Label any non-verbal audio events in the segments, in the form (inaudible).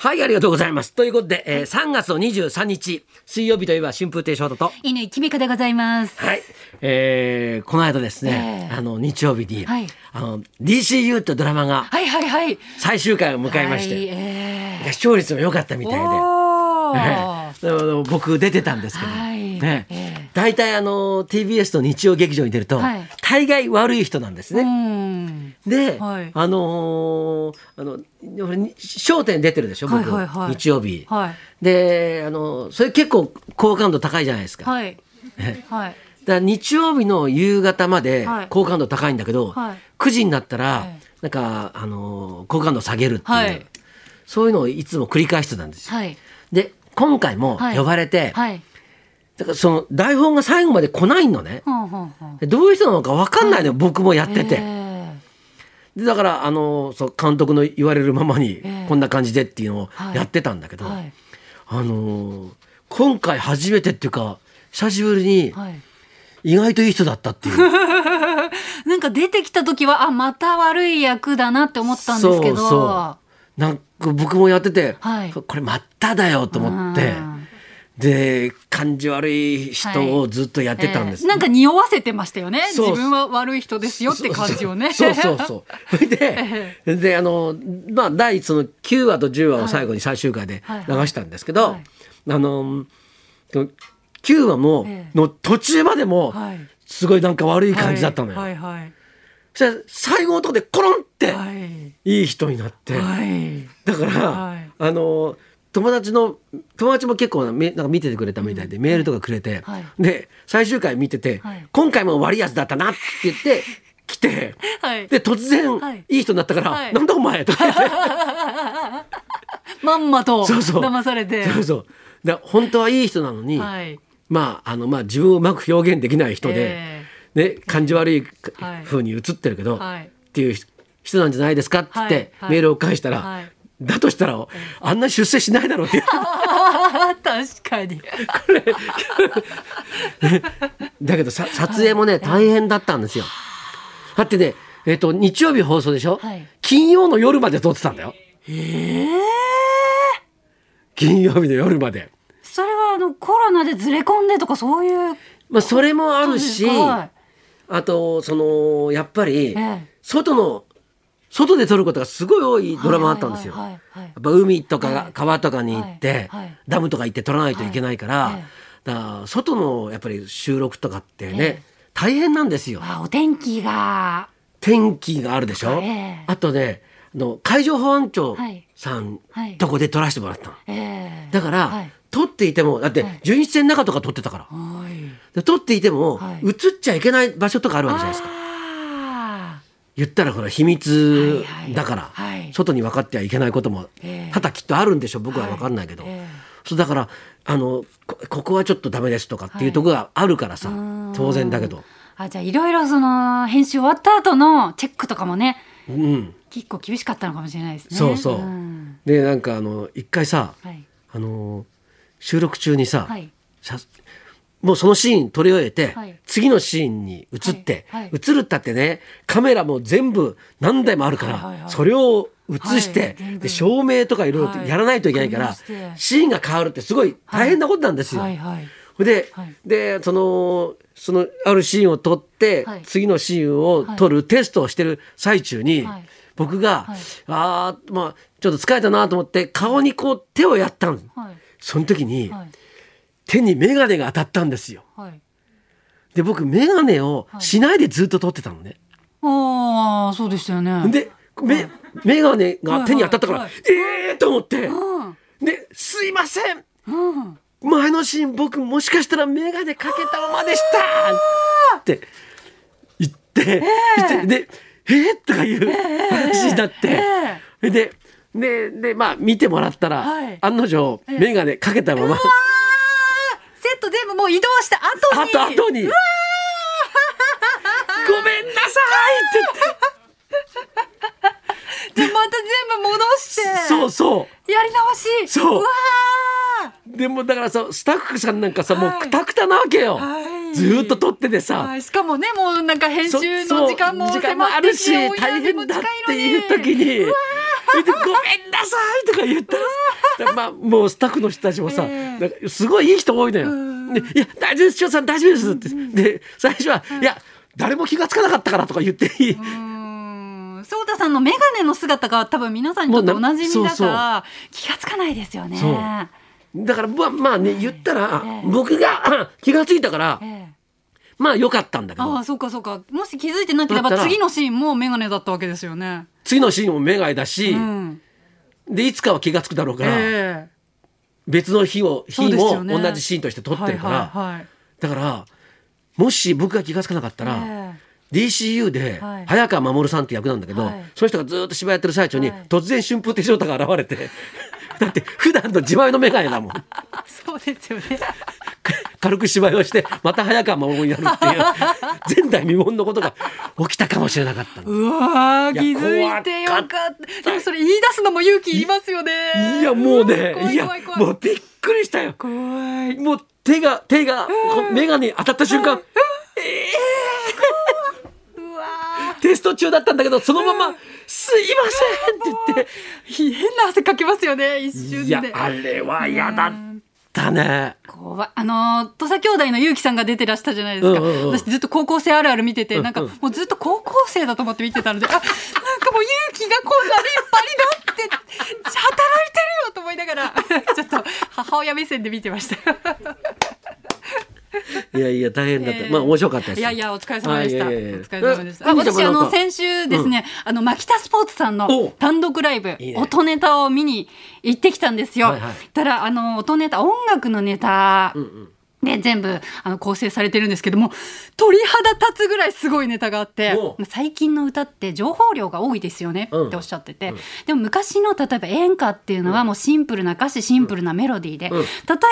はい、ありがとうございます。ということで、えー、3月の23日、水曜日といえば春風亭昇太と、犬きみかでございます。はい、えー、この間ですね、ええ。あの、日曜日に、はい。あの、DCU ってドラマがはいはいはい。最終回を迎えまして、はいえ視聴率も良かったみたいで、ええ。でも僕出てたんですけど、はい。ね。ええ大体あの TBS の日曜劇場に出ると、はい大概悪い人なんですね。うん。で、はいあのーあの笑点出てるでしょ僕、はいはいはい日曜日。はいであのそれ結構好感度高いじゃないですか。はい。(laughs) ねはい。だ日曜日の夕方まではい好感度高いんだけど、はい9時になったら、ええなんかあのー好感度下げるっていう、はいそういうのをいつも繰り返してたんですよ。はい。で今回もはい呼ばれて、はい。だからその台本が最後まで来ないのね。どういう人なのか分かんないのよ、僕もやってて。えでだからあのそう監督の言われるままにええこんな感じでっていうのをはいやってたんだけど、はいあのー今回初めてっていうか久しぶりに。意外といい人だったっていう。(laughs) なんか出てきた時はあまた悪い役だなって思ったんですけど。そうそうなんか僕もやってて、はいこれまただよと思ってうんで感じ悪い人をずっとやってたんです、えー。なんか匂わせてましたよね。自分は悪い人ですよって感じをね。そうそうそう。(laughs) で、で、あの、まあ、第その9話と10話を最後に最終回ではい。流したんですけど、はい。あの、9話も、ええ。の途中までもはい、すごいなんか悪い感じだったのよ。はい。はい。そしたら最後のとこでコロンって、はい。いい人になって、はい。だから、はい。あの、友達の友達も結構めなんか見ててくれたみたいで、メールとかくれて、はい。で最終回見てて、はい。今回も悪いやつだったなって言って来て、(laughs) はい。で突然、はい。い、い人になったから「はい。なんだお前」とか言って。(laughs) まんまと騙されて。そうそう。だ本当はいい人なのに、はい。まああのまあ自分をうまく表現できない人で、えね感じ悪いはい。風に映ってるけど、はい。っていう人なんじゃないですかってメールを返したら、はいだとしたら、あんな出世しないだろうって。あ (laughs) 確かに。(laughs) だけどさ撮影もね大変だったんですよ。だってね、えっと日曜日放送でしょ、はい金曜の夜まで撮ってたんだよええ金曜日の夜まで。それはあのコロナでずれ込んでとかそういうまあそれもあるし、はいあとそのやっぱりええ外の外で撮ることがすごい多いドラマあったんですよ。やっぱ海とかはい川とかに行って、ダムとか行って撮らないといけないから、だから外のやっぱり収録とかってね、ええ。大変なんですよ。あお天気が。天気があるでしょ、ええ。あとねあの海上保安庁はい。さんはいとこで撮らせてもらったの、ええ。だから、はい。撮っていてもだってはい。巡視船の中とか撮ってたから、撮っていても、はい。映っちゃいけない場所とかあるわけじゃないですか。あ言ったらほら秘密だから、はい。外に分かってはいけないこともええ。多々きっとあるんでしょう。僕は分かんないけど、そうだからあのこここはちょっとダメですとかっていうところがあるからさ、ー当然だけど、あじゃあいろいろその編集終わった後のチェックとかもねうん、結構厳しかったのかもしれないですね。そうそう、ん。でなんかあの一回さ、はい。あの収録中にさ、はい。写もうそのシーン撮り終えて、はい。次のシーンに移って、はい。はい。映るったってねカメラも全部何台もあるから、はいはいはい。それを映して、で照明とかいろい。ろやらないといけないから、シーンが変わるってすごい大変なことなんですよ。で,、はい。でそのそのあるシーンを撮って、はい。次のシーンを撮るテストをしてる最中に、はい。僕が、はい。あーまあちょっと疲れたなと思って顔にこう手をやったの。はい。その時に、はい手に眼鏡が当たったんですよ。はい。で僕眼鏡をしないでずっと撮ってたのね。ああそうでしたよね。でめ眼鏡が手に当たったから、はい。ええー、と思って、うん。で「すいません。うん。前のシーン僕もしかしたら眼鏡かけたままでした!」って言って、言ってで「えー、とかいう話になって、でででまあ見てもらったら、はい。案の定眼鏡かけたまま、あーセット全部もう移動した後あに。と後に「ごめんなさい!」ってでまた全部戻して。そうそう。やり直し。そう。わでもだからさスタッフさんなんかさ、もうくたくたなわけよ、はい。ずーっと撮っててーさ、はい。しかもねもうなんか編集の時間も時間もあるし大変だっていう時に。でごめんなさいとか言ったらまあもうスタッフの人たちもさ、ええ。なんかすごいいい人多いのよ。でいや大丈夫です翔さん大丈夫ですって、で最初は、い。や誰も気がつかなかったからとか言っていい。ソさんの眼鏡の姿が多分皆さんにとっておなじみだから気がつかないですよね。だからまあまあね言ったら、ええ。僕があ (clears throat) 気がついたから、ええ。まあ良かったんだけど。ああそうかそうか。もし気づいてなければ次のシーンも眼鏡だったわけですよね。次のシーンも目がだし、うん、でいつかは気がつくだろうから、ええ別の日を日も同じシーンとして撮ってるから、はいはいはい。だからもし僕が気がつかなかったら、え。DCU ではい。早川守さんって役なんだけど、はい。その人がずっと芝居やってる最中に、はい。突然春風亭昇太が現れてだって普段の自前の眼鏡だもん。え (laughs) そうですよね。(laughs) 軽く芝居をしてまた早川守になるっていう。(laughs) 前代未聞のことが起きたかもしれなかったの。うわ気づいてよかった。でもそれ言い出すのも勇気いりますよね。いやもうね怖いやもうびっくりしたよ。怖い。もう手が手が眼鏡に当たった瞬間うわテスト中だったんだけどそのまま「すいません」って言ってー (laughs) 変な汗かきますよね一瞬で。いやあれは嫌だったね。怖い。あのー土佐兄弟の結城さんが出てらしたじゃないですか、うんうんうん。私ずっと高校生あるある見てて、うんなんかもうずっと高校生だと思って見てたのであなんかもう結城がこんな立派になって働いてるよと思いながらちょっと母親目線で見てましたいやいや大変だった。ええまあ面白かったです。いやいやお疲れ様でした、お疲れ様でした。私あの先週ですね、あの牧田スポーツさんのお。単独ライブ音ネタを見に行ってきたんですよ、はいはい。たらあの音ネタ音楽のネタ、うんうんで全部あの構成されてるんですけども鳥肌立つぐらいすごいネタがあってお最近の歌って情報量が多いですよねうん。っておっしゃってて、でも昔の例えば演歌っていうのはもうシンプルな歌詞シンプルなメロディーで、うん。例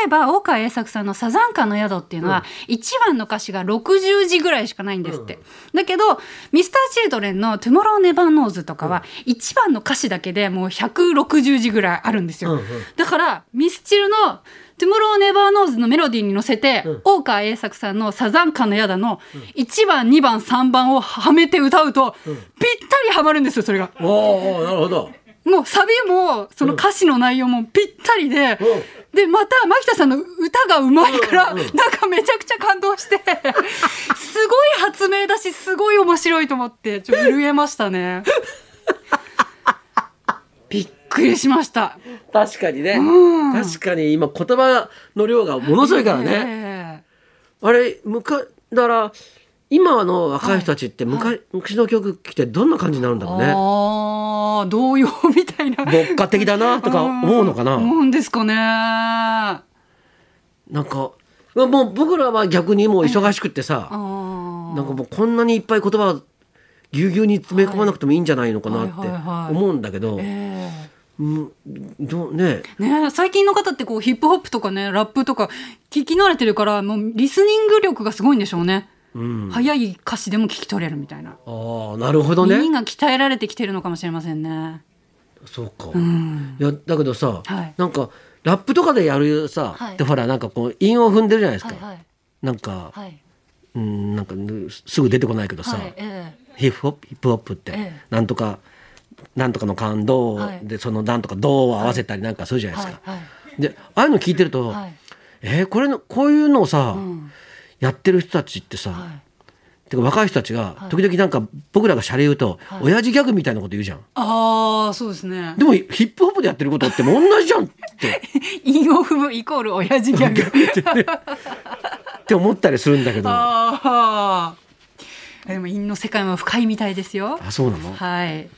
えば大川栄作さんの「サザンカの宿」っていうのは1番の歌詞が60字ぐらいしかないんですって。だけど Mr.Children の「トゥモローネバーノーズ」とかは1番の歌詞だけでもう160字ぐらいあるんですよ。うんうん。だからミスチルの「トゥモローネバーノーズ」のメロディーに乗せて、うん大川栄作さんの「サザンカの宿」の1番2番3番をはめて歌うと、ぴったりはまるんですよそれが。おおなるほど。もうサビもその歌詞の内容もぴったりで、うんでまたマキタさんの歌がうまいから、うんうんなんかめちゃくちゃ感動してすごい発明だしすごい面白いと思ってちょっと震えましたね。び (laughs) っくりしました。確かにね。うん確かに今言葉の量がものすごいからね。えあれむかだから今の若い人たちって昔,、昔の曲聴いてどんな感じになるんえだろうね。ああ童謡みたいな。牧歌的だなとか思うのかな。思うんですかね。なんかもう僕らは逆にもう忙しくってさ、あーなんかもうこんなにいっぱい言葉をぎゅうぎゅうに詰め込まなくてもいいんじゃないのかなってはいはいはい思うんだけど、ええうんどうね。ね、最近の方ってこうヒップホップとかねラップとか聞き慣れてるからもうリスニング力がすごいんでしょうね、うん、早い歌詞でも聞き取れるみたいな、ああなるほどね。耳が鍛えられてきてるのかもしれませんね。そうか、いうん。やだけどさ、はい。なんかラップとかでやるさ、はい。でほらなんかこう韻を踏んでるじゃないですか、はいなんか、はい。うんなんかすぐ出てこないけどさ、はいえ。ヒップホップヒップホップって、ええ。なんとかなんとかの感動はい。でそのなんとか動を合わせたりなんかするじゃないですか。はい。でああいうの聞いてると、はい。えーこれのこういうのをさ、うん。やってる人たちってさ、はい。てか若い人たちが時々なんか僕らがシャレ言うと、はい。親父ギャグみたいなこと言うじゃん。ああそうですね。でもヒップホップでやってることってもう同じじゃんって。(laughs) 韻を踏むイコール親父ギャグ。(laughs) って思ったりするんだけど。あああでも韻の世界も深いみたいですよ。そうなの？はい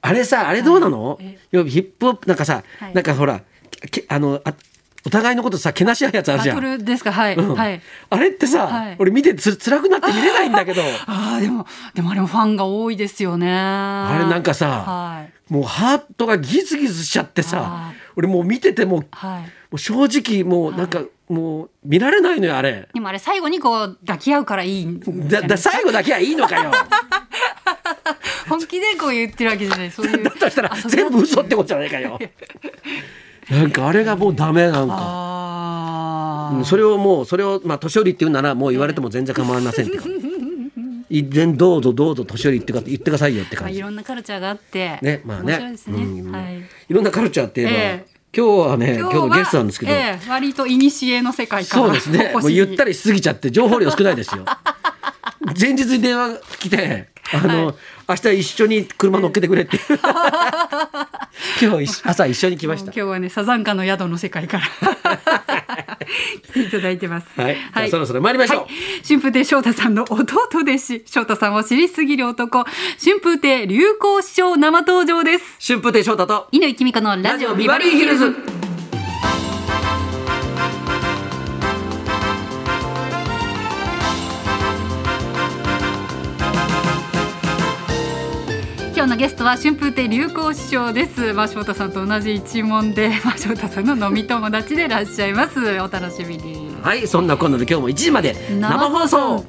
あれさあれどうなの、はい。ヒップホップなんかさ、はい。なんかほらけあのあお互いのことさけなし合うやつあるじゃん。バトルですか？はい、うん。はい。あれってさ、はい。俺見てつ辛くなって見れないんだけど。(laughs) ああでもでもあれもファンが多いですよね。ああれなんかさ、はい。もうハートがギスギスしちゃってさはい俺もう見ててももう正直もうなんか、もう見られないのよあれ。でもあれ最後にこう抱き合うからいいだだ最後だけはいいのかよ。(laughs) 本気でこう言ってるわけじゃない。そういう (laughs) だとしたら全部嘘ってことじゃないかよ。(laughs) なんかあれがもうダメなんか。それをもうそれをまあ年寄りっていうならもう言われても全然構いませんけど。い然どうぞどうぞ年寄り言ってか言ってくださいよってまあ、感じいろんなカルチャーがあって、ねまあね。ね。うんはい。いろんなカルチャーって言えば、ええ。今日はね今日のゲストなんですけど、ええ割と古の世界からそうですね。もうゆったりりしすぎちゃって情報量少ないですよ。(laughs) 前日に電話来てあの、明日一緒に車乗っけてくれって。(laughs) 今日一朝一緒に来ました。今日はねサザンカの宿の世界から。(laughs) 来ていただいてます。はい、じゃあそろそろ参りましょう、はい、春風亭昇太さんの弟弟子翔太さんを知りすぎる男。春風亭流行師匠生登場です。春風亭昇太と乾きみかのラジオビバリーヒルズ今日のゲストは春風亭流行師匠です。まあ翔太さんと同じ一門で、(laughs) まあ翔太さんの飲み友達でいらっしゃいます。お楽しみに。はいそんな今度で今日も1時まで生放送